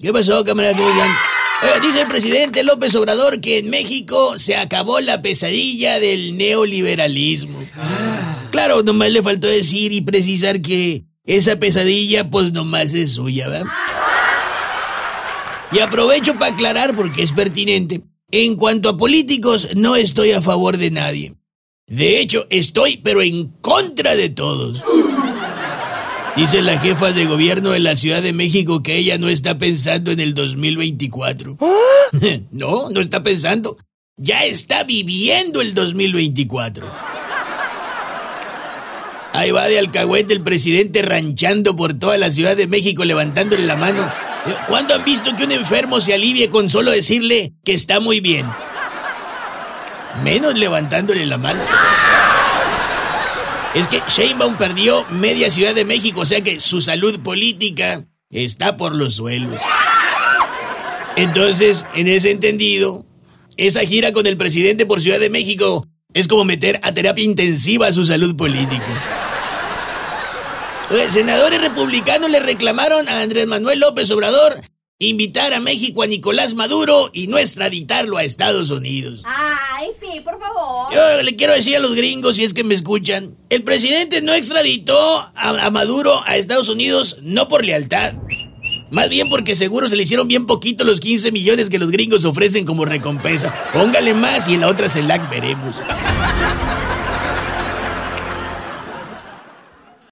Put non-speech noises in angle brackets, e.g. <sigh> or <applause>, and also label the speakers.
Speaker 1: ¿Qué pasó, están? Eh, dice el presidente López Obrador que en México se acabó la pesadilla del neoliberalismo. Claro, nomás le faltó decir y precisar que esa pesadilla pues nomás es suya, ¿verdad? Y aprovecho para aclarar porque es pertinente. En cuanto a políticos, no estoy a favor de nadie. De hecho, estoy pero en contra de todos. Dice la jefa de gobierno de la Ciudad de México que ella no está pensando en el 2024. <laughs> no, no está pensando. Ya está viviendo el 2024. Ahí va de alcahuete el presidente ranchando por toda la Ciudad de México levantándole la mano. ¿Cuándo han visto que un enfermo se alivie con solo decirle que está muy bien? Menos levantándole la mano. Es que Sheinbaum perdió media Ciudad de México, o sea que su salud política está por los suelos. Entonces, en ese entendido, esa gira con el presidente por Ciudad de México es como meter a terapia intensiva su salud política. Senadores republicanos le reclamaron a Andrés Manuel López Obrador invitar a México a Nicolás Maduro y no extraditarlo a Estados Unidos.
Speaker 2: Ay, sí, por favor.
Speaker 1: Yo le quiero decir a los gringos, si es que me escuchan, el presidente no extraditó a, Maduro a Estados Unidos no por lealtad. Más bien porque seguro se le hicieron bien poquito los 15 millones que los gringos ofrecen como recompensa. Póngale más y en la otra CELAC veremos.